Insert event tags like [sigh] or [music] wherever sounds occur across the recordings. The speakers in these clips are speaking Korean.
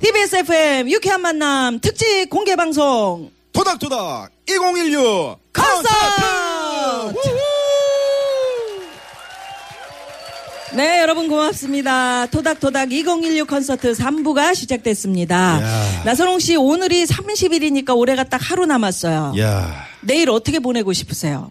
TBS FM 유쾌한 만남 특집 공개 방송 토닥토닥 2016 콘서트! 네, 여러분 고맙습니다. 토닥토닥 2016 콘서트 3부가 시작됐습니다. 야. 나선홍 씨, 오늘이 30일이니까 올해가 딱 하루 남았어요. 야, 내일 어떻게 보내고 싶으세요?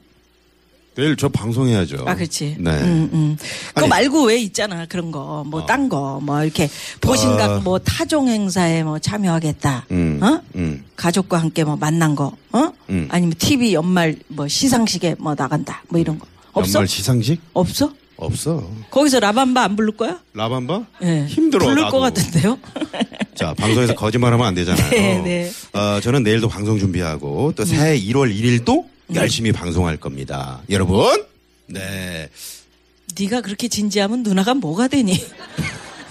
내일 저 방송해야죠. 아, 그렇지. 네. 음, 음. 그거 아니. 말고 왜 있잖아. 그런 거. 뭐, 어. 딴 거. 뭐, 이렇게 보신각 어. 뭐, 타종 행사에 뭐, 참여하겠다. 음, 어? 음. 가족과 함께 뭐, 만난 거. 어? 음. 아니면 TV 연말 뭐, 시상식에 뭐, 나간다. 뭐, 이런 거. 없어? 연말 시상식? 없어? 없어. 거기서 라밤바 안 부를 거야? 라밤바? 예. 힘들어. 부를 나도. 것 같은데요? [laughs] 자, 방송에서 거짓말하면 안 되잖아요. 네, 네. 어, 저는 내일도 방송 준비하고 또 새해 1월 1일도 열심히 방송할 겁니다. 여러분, 네. 네가 그렇게 진지하면 누나가 뭐가 되니?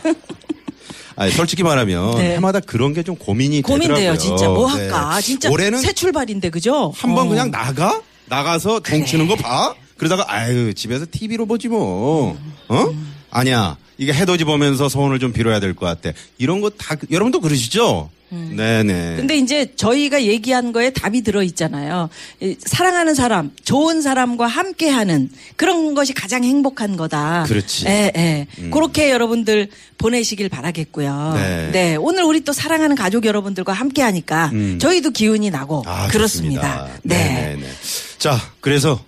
[laughs] 아니, 솔직히 말하면 네. 해마다 그런 게 좀 고민이 고민돼요, 되더라고요. 진짜. 뭐 네. 할까? 진짜 올해는 새 출발인데, 그죠? 한번 어. 그냥 나가? 나가서 종치는 거 봐? 그러다가, 아유, 집에서 TV로 보지 뭐. 어? 아니야. 이게 해돋이 보면서 소원을 좀 빌어야 될 것 같아. 이런 거 다, 여러분도 그러시죠? 네네. 음. 근데 이제 저희가 얘기한 거에 답이 들어 있잖아요. 이 사랑하는 사람, 좋은 사람과 함께하는 그런 것이 가장 행복한 거다. 그렇지. 예, 예. 그렇게 여러분들 보내시길 바라겠고요. 네. 오늘 우리 또 사랑하는 가족 여러분들과 함께하니까 음. 저희도 기운이 나고 아, 그렇습니다. 좋습니다. 네. 네네네. 자, 그래서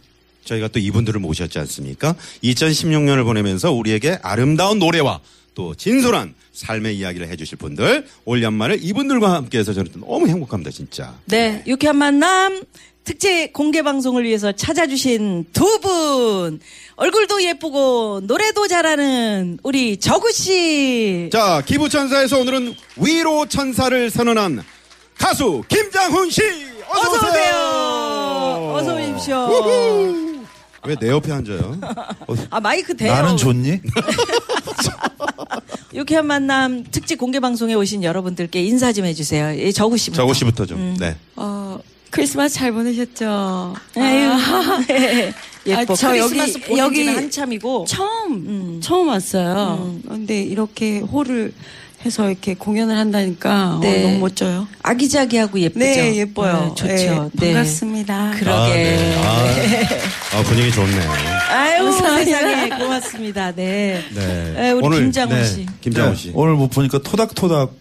저희가 또 이분들을 모셨지 않습니까? 2016년을 보내면서 우리에게 아름다운 노래와 또 진솔한 삶의 이야기를 해주실 분들 올 연말을 이분들과 함께해서 저는 또 너무 행복합니다, 진짜. 네, 유쾌한 만남 특집 공개 방송을 위해서 찾아주신 두 분. 얼굴도 예쁘고 노래도 잘하는 우리 저구 씨. 자, 기부 천사에서 오늘은 위로 천사를 선언한 가수 김장훈 씨 어서, 어서 오세요. 오세요. 어서 오십시오. 왜 내 옆에 앉아요? 어, 아 마이크 대요. 나는 좋니? [laughs] 유쾌한 만남 특집 공개 방송에 오신 여러분들께 인사 좀 해주세요. 예, 저구 씨부터. 저고 씨부터 좀. 음. 네. 어, 크리스마스 잘 보내셨죠? 아유, 아, 네. [laughs] 예뻐. 아, 저 여기- 크리스마스 여기 지는 한참이고. 처음, 음. 처음 왔어요. 근데 이렇게 홀을 해서 이렇게 공연을 한다니까 네. 어, 너무 멋져요. 아기자기하고 예쁘죠. 네, 예뻐요. 네, 좋죠. 네, 반갑습니다. 그러게. 아, 네. 아, [laughs] 아, 분위기 좋네요. 아유 감사합니다. 세상에 고맙습니다. 네. 네. 에, 우리 김장훈 씨. 김장훈 씨. 오늘 뭐 보니까 토닥토닥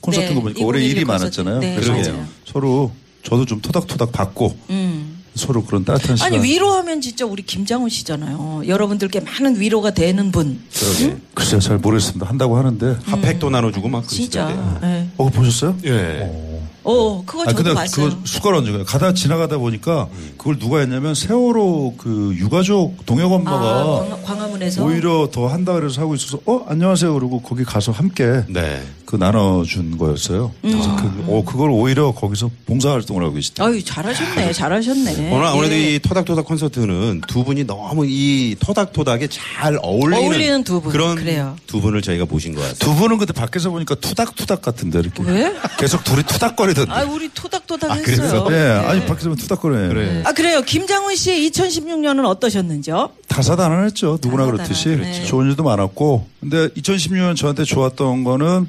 콘서트 네, 거 보니까 올해 2016 일이 콘서트. 많았잖아요. 네, 그러게요. 서로 저도 좀 토닥토닥 받고 음. 서로 그런 따뜻한 시간. 아니 위로하면 진짜 우리 김장훈 씨잖아요. 여러분들께 많은 위로가 되는 분. 그러게. 글쎄요, 잘 모르겠습니다. 한다고 하는데. 핫팩도 나눠주고 막 진짜. 네. 어, 보셨어요? 예. 어 그거 아 저도 근데 봤어요. 그거 숟가락 얹은 거예요. 가다 지나가다 보니까 그걸 누가 했냐면 세월호 그 유가족 동역 아, 엄마가 광화- 광 화문에서 오히려 더 한다 그래서 하고 있어서 어 안녕하세요 그러고 거기 가서 함께 네. 그 나눠준 거였어요. 그래서 그, 어, 그걸 오히려 거기서 봉사활동을 하고 계시다. 아유 잘하셨네, 잘하셨네. 오늘 아무래도 예. 이 토닥토닥 콘서트는 두 분이 너무 이 토닥토닥에 잘 어울리는, 어울리는 두 분. 그런 그래요. 두 분을 저희가 모신 것 같아요. 두 분은 근데 밖에서 보니까 투닥투닥 같은데 이렇게 왜? 계속 둘이 투닥거리던데. 아 우리 토닥토닥 아, 했어요. 그랬어? 예, 아니 밖에서 보면 투닥거려요. 그래. 아 그래요. 김장훈 씨 2016년은 어떠셨는지요? 다사다난했죠. 누구나 그렇듯이 그렇죠. 좋은 일도 많았고. 근데 2016년 저한테 좋았던 거는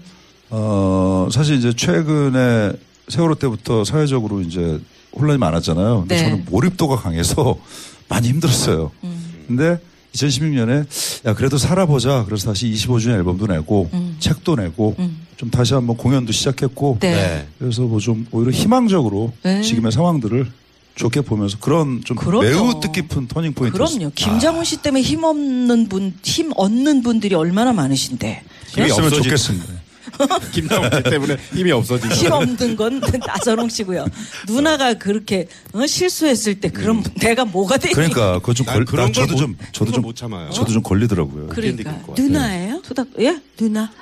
어 사실 이제 최근에 세월호 때부터 사회적으로 이제 혼란이 많았잖아요. 근데 네. 저는 몰입도가 강해서 [laughs] 많이 힘들었어요. 음. 근데 2016년에 야 그래도 살아보자. 그래서 다시 25주년 앨범도 내고 책도 내고 좀 다시 한번 공연도 시작했고 음. 네. 네. 그래서 뭐 좀 오히려 희망적으로 네. 지금의 상황들을 좋게 보면서 그런 좀 그럼요. 매우 뜻깊은 터닝 포인트였어요. 그럼요. 김장훈 씨 때문에 힘 없는 분, 힘 얻는 분들이 얼마나 많으신데. 힘이 그랬으면 없어지- 좋겠습니다. [laughs] 김장훈 씨 때문에 힘이 없어지죠. 힘 없는 건 [laughs] 나선홍 씨고요. 누나가 그렇게 어, 실수했을 때 그럼 내가 뭐가 되니? 그러니까 그거 좀난 걸, 그런 난 저도 걸좀 못- 저도 좀 걸못 참아요. 저도 좀 걸리더라고요. 그러니까. 같아요. 누나예 요? 토닥 예? 누나. [laughs]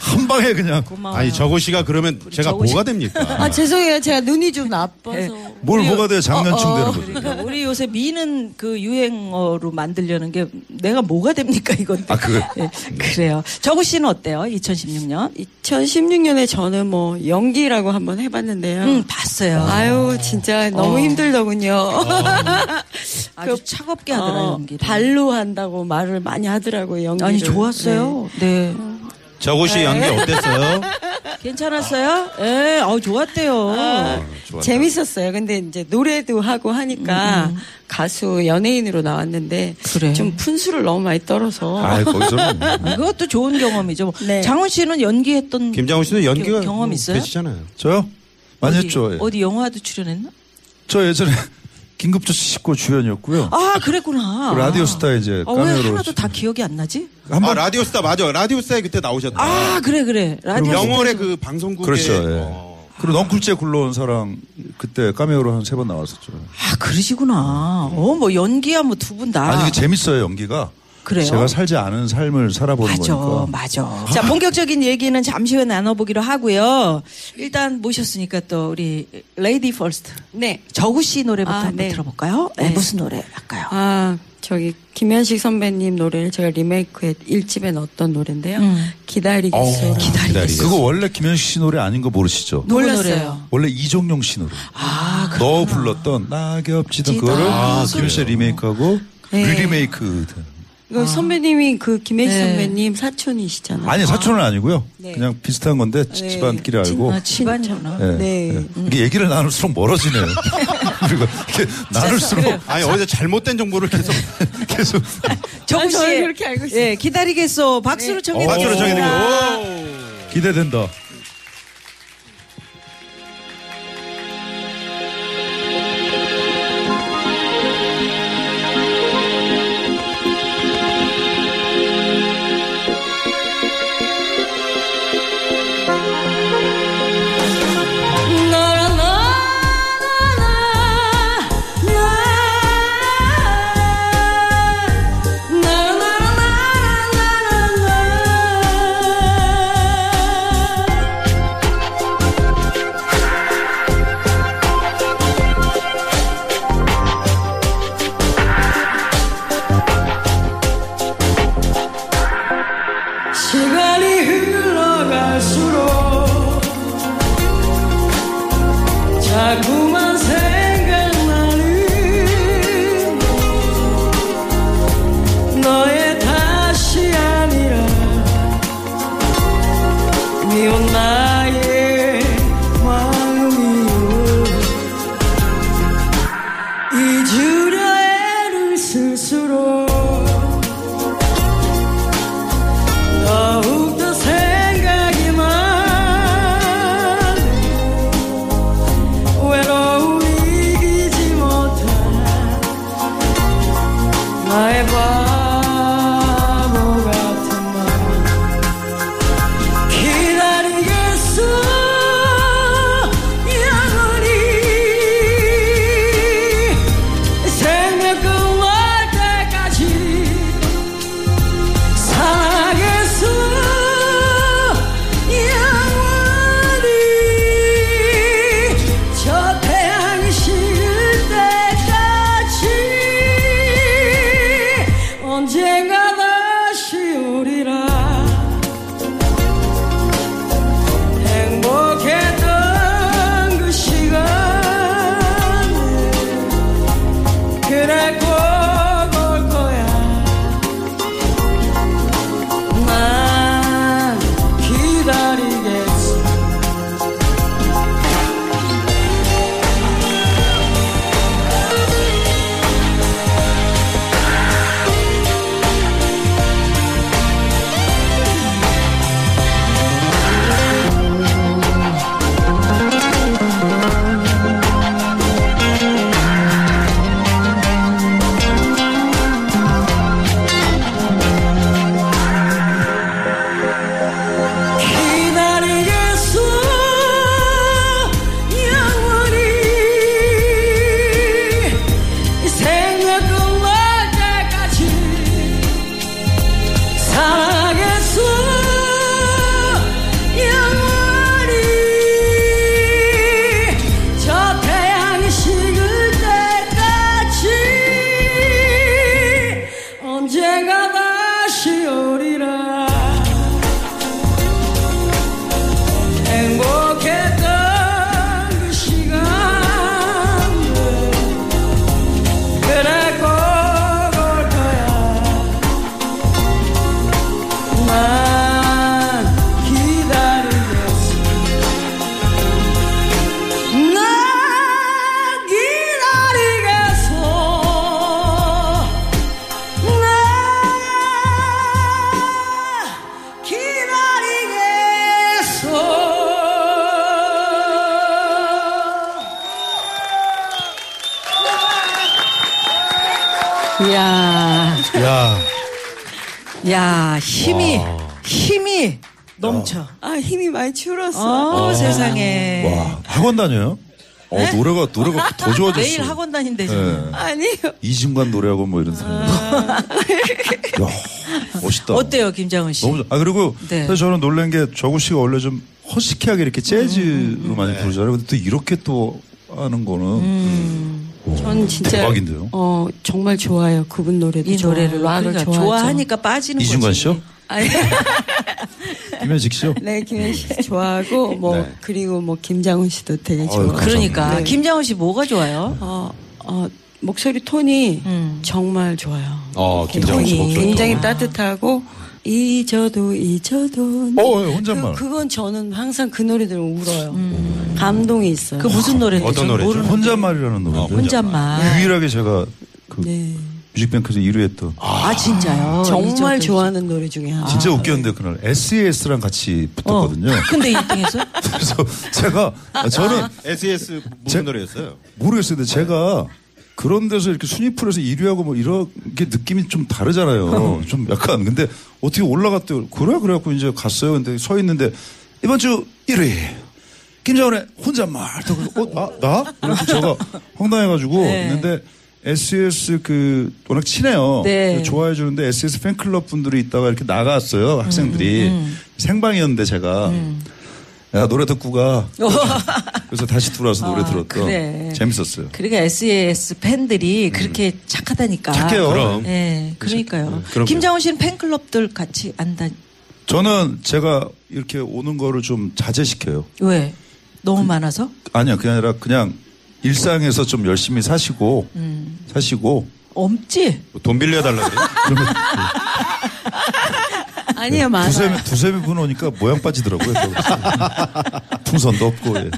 한 방에 그냥 고마워요. 아니 저구 씨가 그러면 제가 씨. 뭐가 됩니까? [laughs] 아 죄송해요. 제가 눈이 좀 나빠서. 네. 뭘 우리- 뭐가 돼요? 장난충 어, 어. 되는 거죠. 그러니까 우리 요새 미는 그 유행어로 만들려는 게 내가 뭐가 됩니까 이건? 아, 그거? [laughs] 예, 그래요. 정우 씨는 어때요? 2016년? 2016년에 저는 뭐 연기라고 한번 해봤는데요. 응 봤어요. 아유 진짜 너무 어. 힘들더군요. 아주 차갑게 하더라 어, 연기를. 발로 한다고 말을 많이 하더라고요. 연기를. 아니 좋았어요. 네. 저구 씨 연기 어땠어요? [laughs] 괜찮았어요? 예, 어 좋았대요. 아, 좋았다. 재밌었어요. 근데 이제 노래도 하고 하니까 가수 연예인으로 나왔는데 그래. 좀 분수를 너무 많이 떨어서 아, 거기서는 [laughs] 그것도 좋은 경험이죠. 뭐 네. 장훈 씨는 연기했던 김장훈 씨는 연기가 겨- 경험 뭐 있어요? 되시잖아요. 저요? 많이 어디, 했죠. 예. 어디 영화도 출연했나? 저 예전에 긴급조치 식구 주연이었고요. 아 그랬구나. 그 라디오 스타에 이제 아, 왜 카메오로 하나도 다 기억이 안 나지? 아 한번 라디오스타 맞아. 라디오스타에 그때 나오셨다. 아 그래 그래 라디오 영월의. 그 방송국에 그렇죠. 예. 어. 그리고 넝쿨째 굴러온 사랑 그때 카메오로 한 세 번 나왔었죠. 아 그러시구나. 어 뭐 연기야 뭐 두 분 다. 아니 재밌어요 연기가. 그래요? 제가 살지 않은 삶을 살아보는 맞아, 거니까. 맞아. 자, 본격적인 얘기는 잠시 후에 나눠보기로 하고요. 일단 모셨으니까 또 우리 lady first. 네. 저구 씨 노래부터 아, 한번 네. 들어볼까요? 네, 네. 무슨 노래 할까요? 아 저기 김현식 선배님 노래를 제가 리메이크해 일집에 넣었던 노래인데요. 음. 기다리겠어요. 기다리겠어. 그거 원래 김현식 씨 노래 아닌 거 모르시죠? 몰랐어요. 원래 이종용 씨 노래. 아, 너 불렀던 낙엽지던 지던 그거를 아, 김현식 씨 리메이크하고 네. 리리메이크. 이거 선배님이 그 김혜식 네. 선배님 사촌이시잖아요. 아니 사촌은 아니고요. 네. 그냥 비슷한 건데 지- 네. 집안끼리 알고. 아, 집안이구나. 예, 네. 예. 이게 얘기를 나눌수록 멀어지네요. [laughs] 그리고 이렇게 나눌수록 아니 어디서 잘못된 정보를 계속 [laughs] 계속 저구 아, 씨. 그렇게 알고 있어요. 예, 기다리겠어. 박수로 청해 어, 박수로 정해드리고 기대된다. 이야, 야, 야, 힘이, 힘이 넘쳐. 아 힘이 많이 줄었어. 어, 세상에. 와, 학원 다녀요? 어, 노래가, 노래가 더 좋아졌어. [laughs] 매일 학원 다닌대죠. 네. 아니요. 이진관 노래하고 뭐 이런 사람. 야, 멋있다. 어때요, 김장훈 씨? 너무 좋- 아 그리고 네. 사실 저는 놀란 게 정우 씨가 원래 좀 허스키하게 이렇게 재즈로 음, 많이 부르잖아요. 근데 또 이렇게 또 하는 거는 음. 오, 전 진짜 대박인데요. 어 정말 좋아요. 그분 노래도 이 좋아요. 노래를 락을 그러니까 좋아하죠. 좋아하니까 빠지는 이준관 거지. 씨요? 아니, [laughs] 김현식 씨요? 네 김현 씨 좋아하고 뭐 네. 그리고 뭐 김장훈 씨도 되게 어휴, 좋아하고. 그러니까 네. 김장훈 씨 뭐가 좋아요? 어, 어, 목소리 톤이 음. 정말 좋아요. 어, 김장훈 씨 톤이. 목소리. 굉장히 따뜻하고 잊어도 잊어도 어, 예, 혼잣말. 그, 그건 저는 항상 그 노래 들으면 울어요. 감동이 있어요. 그 무슨 노래인지 어떤 전 노래죠? 모르는 혼잣말이라는 노래인데 혼잣말. 유일하게 제가 그 네. 뮤직뱅크에서 1위 했던 아, 진짜요? 정말 잊어도 좋아하는 노래 중에 하나. 진짜 웃겼는데 그날 SES랑 같이 붙었거든요. 어. 근데 1등에서 [laughs] 그래서 제가 아, 저는 SES 무슨 제- 노래였어요? 모르겠어요. 근데 제가 그런 데서 이렇게 순위풀에서 1위하고 뭐 이렇게 느낌이 좀 다르잖아요. [laughs] 좀 약간 근데 어떻게 올라갔대요. 그래 그래갖고 이제 갔어요. 근데 서 있는데 이번 주 1위 김정은의 혼잣말. 또 어, 나? 나? 그래서 제가 황당해가지고 네. 있는데 SES 그 워낙 친해요. 네. 좋아해 주는데 SES 팬클럽 분들이 있다가 이렇게 나갔어요. 학생들이 음, 생방이었는데 제가 야 노래 듣고 가. 그래서 다시 들어와서 노래 아, 들었던 그래. 재밌었어요. 그러니까 SES 팬들이 그렇게 착하다니까. 착해요. 그럼. 네, 그러니까요. 그럼요. 김장훈 씨는 팬클럽들 같이 안 다. 저는 제가 이렇게 오는 거를 좀 자제시켜요. 왜? 너무 많아서? 아니야, 그게 아니라 그냥 일상에서 좀 열심히 사시고, 음. 사시고, 없지. 뭐돈 빌려달라 그래? 그러면 [laughs] 아니요, 많아요. 두세, 두세 분 오니까 모양 빠지더라고요. [laughs] 풍선도 없고. 예.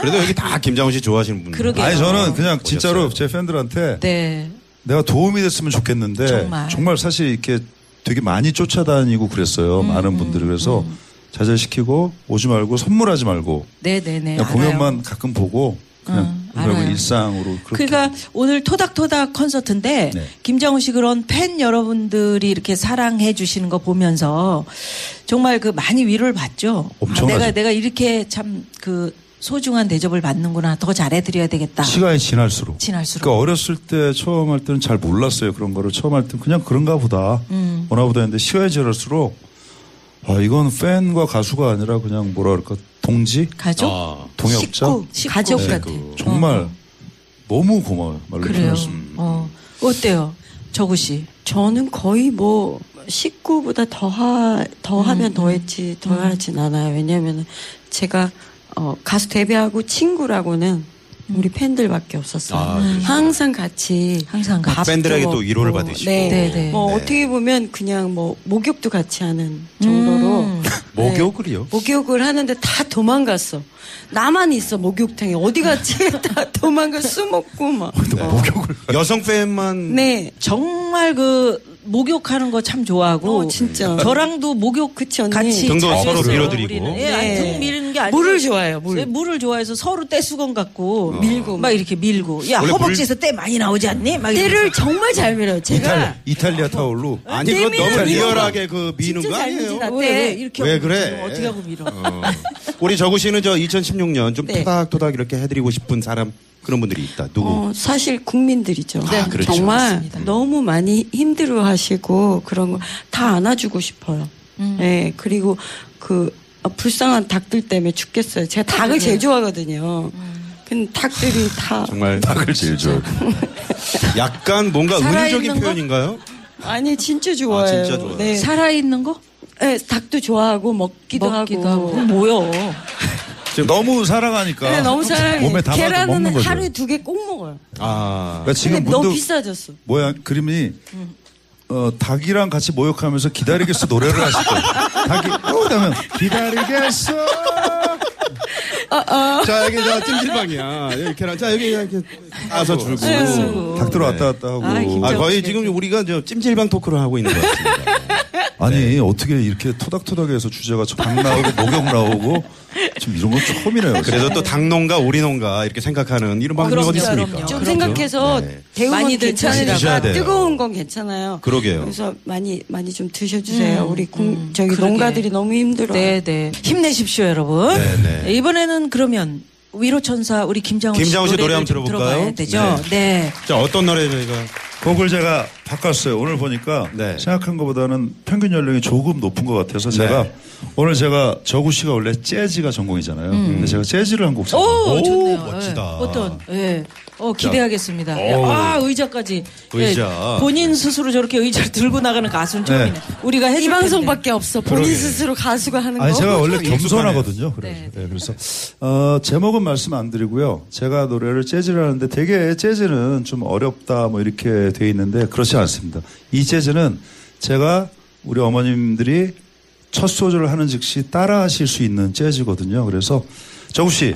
그래도 여기 다 김장훈 씨 좋아하시는 분들. 그러게요. 아니, 저는 그냥 오셨어요. 진짜로 제 팬들한테 네. 내가 도움이 됐으면 좋겠는데, 정말. 사실 이렇게 되게 많이 쫓아다니고 그랬어요. 음, 많은 분들이. 그래서 자제시키고, 오지 말고, 선물하지 말고, 네네네. 그냥 공연만 가끔 보고, 그냥 음, 그러고 알아요. 일상으로 그렇게. 그러니까 오늘 토닥토닥 콘서트인데 네. 김장훈 씨 그런 팬 여러분들이 이렇게 사랑해 주시는 거 보면서 정말 그 많이 위로를 받죠. 아, 엄청나죠. 내가 내가 이렇게 참 그 소중한 대접을 받는구나. 더 잘해드려야 되겠다. 시간이 지날수록. 지날수록. 그러니까 어렸을 때 처음 할 때는 잘 몰랐어요. 그런 거를 처음 할 때는 그냥 그런가 보다. 음. 보나 보다 했는데 시간이 지날수록 아, 이건 팬과 가수가 아니라 그냥 뭐라 그럴까. 동지? 가족, 아. 동역자? 식구, 식구. 가족 네. 같아. 정말 너무 고마워요. 말로 그래요. 어 어때요, 저구 씨? 저는 거의 뭐 식구보다 더 하, 더 음, 하면 더 했지, 더 하진 않아요. 왜냐면은 제가 어, 가수 데뷔하고 친구라고는 우리 팬들밖에 없었어요. 아, 그러시구나. 항상 같이 항상 같이. 밥도 팬들에게 또 위로를 받으시고. 네. 네, 네. 뭐 네. 어떻게 보면 그냥 뭐 목욕도 같이 하는 정도로 음. [laughs] 목욕을요? 목욕을 하는데 다 도망갔어. 나만 있어 목욕탕에 어디 갔지? [laughs] 다 도망가 숨었고 막. 목욕을. 여성 팬만 네. 정말 그 목욕하는 거 참 좋아하고 어, 진짜. 저랑도 목욕 그치, 언니. 같이 등도 서로 밀어드리고. 우리는. 예, 네. 아니, 등 미는 게 아니고 물을 좋아해요, 물. 네, 물을 좋아해서 서로 떼수건 갖고 밀고 막 이렇게 밀고 야 허벅지에서 때 많이 나오지 않니? 막 때를. 정말 잘 밀어요. 제가 이탈, 이탈리아 타올로. 아니 그거 내밀어, 너무. 리얼하게 그 미는 거잘 아니에요? 왜, 왜 네. 이렇게 왜 그래? 어떻게 하고 밀어? 어. 우리 정우 씨는 저 2016년 좀 네. 토닥토닥 이렇게 해드리고 싶은 사람 그런 분들이 있다. 누구? 어, 사실 국민들이죠. 네, 그렇죠. 정말 맞습니다. 너무 많이 힘들어하시고 그런 거 다 안아주고 싶어요. 음. 네, 그리고 그 어, 불쌍한 닭들 때문에 죽겠어요. 제가 닭을 제일 좋아하거든요. 근데 닭들이 다 [laughs] 정말 닭을 제일 좋아해요. 약간 뭔가 은유적인 거? 표현인가요? 아니 진짜 좋아해요. 아, 진짜 좋아요. 네. 살아있는 거? 네, 닭도 좋아하고 먹기도, 먹기도 하고. 하고. 뭐요? [laughs] 지금 너무 사랑하니까. 네, 너무 사랑해. 몸에 담아서 먹는 계란은 거죠. 하루에 두 개 꼭 먹어요. 아 그러니까 지금 근데 너무 비싸졌어. 모양 그림이 어, 닭이랑 같이 모욕하면서 기다리겠어 노래를 하실 거예요. 닭이 어 그러면 기다리겠어. 자 여기 저 찜질방이야. 여기 계란. 자 여기 이렇게 까서 주고. 네. 닭 들어왔다 갔다 하고. 아, 김- 아 거의 지금 우리가 저 찜질방 토크를 하고 있는 것 같습니다. 아니 어떻게 이렇게 토닥토닥해서 주제가 저닭 나오고 목욕 나오고 좀 이런 건 처음이네요. 그래서 또 당농가 우리농가 이렇게 생각하는 이런 방송이 그럼요, 어디 있습니까? 좀 그럼요. 생각해서 네. 데우면 많이들 드셔야 괜찮으니까. 뜨거운 건 괜찮아요. 그러게요. 그래서 많이 많이 좀 드셔주세요. 음, 우리 공, 저기 그러게. 농가들이 너무 힘들어. 네, 네. 힘내십시오, 여러분. 네, 네. 이번에는 그러면 위로천사 우리 김장훈 씨 김장훈 씨 노래 한번 좀 들어볼까요? 들어봐야 되죠. 네. 자, 어떤 노래 저희가 곡을 제가 바꿨어요. 오늘 보니까 네. 생각한 것보다는 평균 연령이 조금 높은 것 같아서 제가 네. 오늘 제가 저구 씨가 원래 재즈가 전공이잖아요. 근데 제가 재즈를 한 곡 썼어요. 오, 오, 좋네요. 멋지다. 예. 어떤, 예. 어, 기대하겠습니다. 예. 오. 아, 의자까지. 예. 의자. 본인 스스로 저렇게 의자를 [laughs] 들고 나가는 가수는 처음이네. 네. 우리가 해줄 이 텐데. 방송밖에 없어. 본인 그러게. 스스로 가수가 하는 거. 아니 제가 원래 익숙하네. 겸손하거든요. 그래서, 네, 그래서 어, 제목은 말씀 안 드리고요. 제가 노래를 재즈를 하는데 되게 재즈는 좀 어렵다 뭐 이렇게 돼 있는데 그렇지 않습니다. 이 재즈는 제가 우리 어머님들이 첫 소절을 하는 즉시 따라 하실 수 있는 재즈거든요. 그래서 정우 씨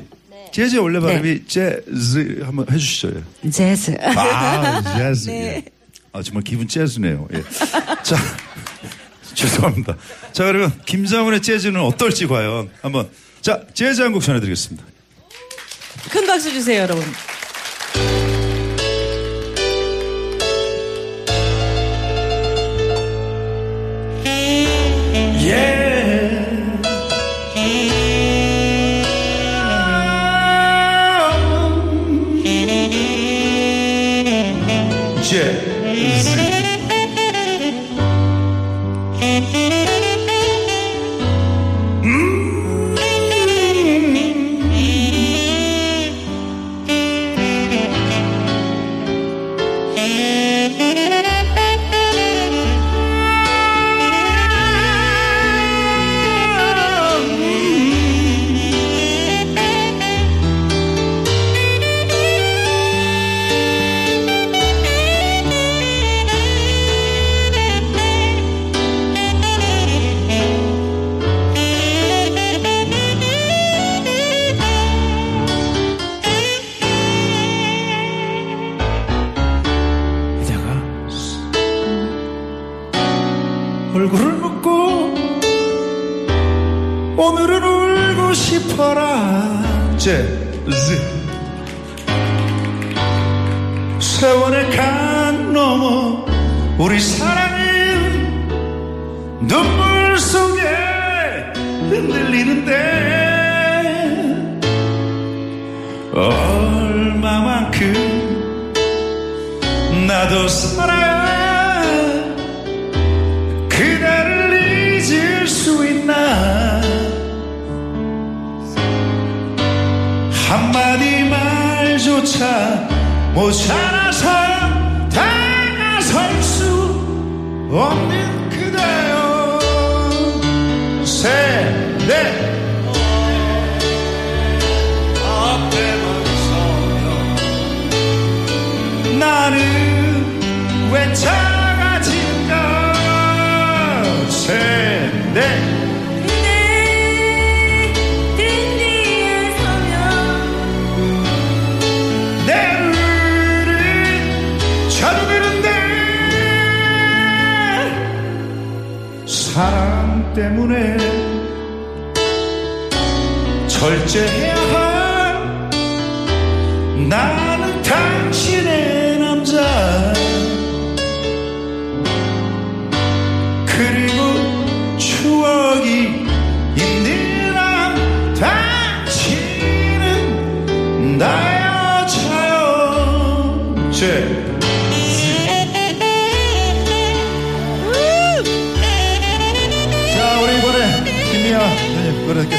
재즈의 원래 발음이 재즈 한번 해주시죠. 예. 재즈. 아, 재즈. [laughs] 예. 아, 정말 기분 재즈네요. 예. 자, [laughs] 죄송합니다. 자, 그러면 김장훈의 재즈는 어떨지 과연 한번. 자, 재즈 한 곡 전해드리겠습니다. 큰 박수 주세요, 여러분. 세월의 간 넘어 우리 사랑은 눈물 속에 흔들리는데 얼마만큼 나도 살아야 그대를 잊을 수 있나. 한마디 말조차 모자라서 다가설 수 없는 그대여. 세네 앞에만 서면 나는 왜작 때문에 절제해야 할 나는 당신의 남자. 그리 누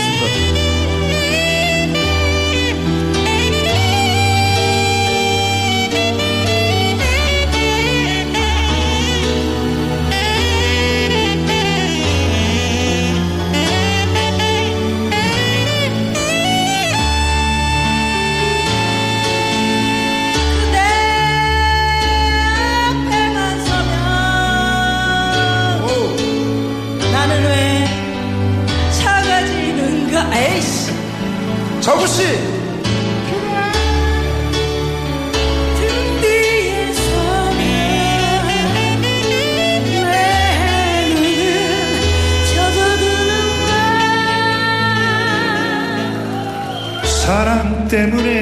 눈은 젖어드는 사랑 때문에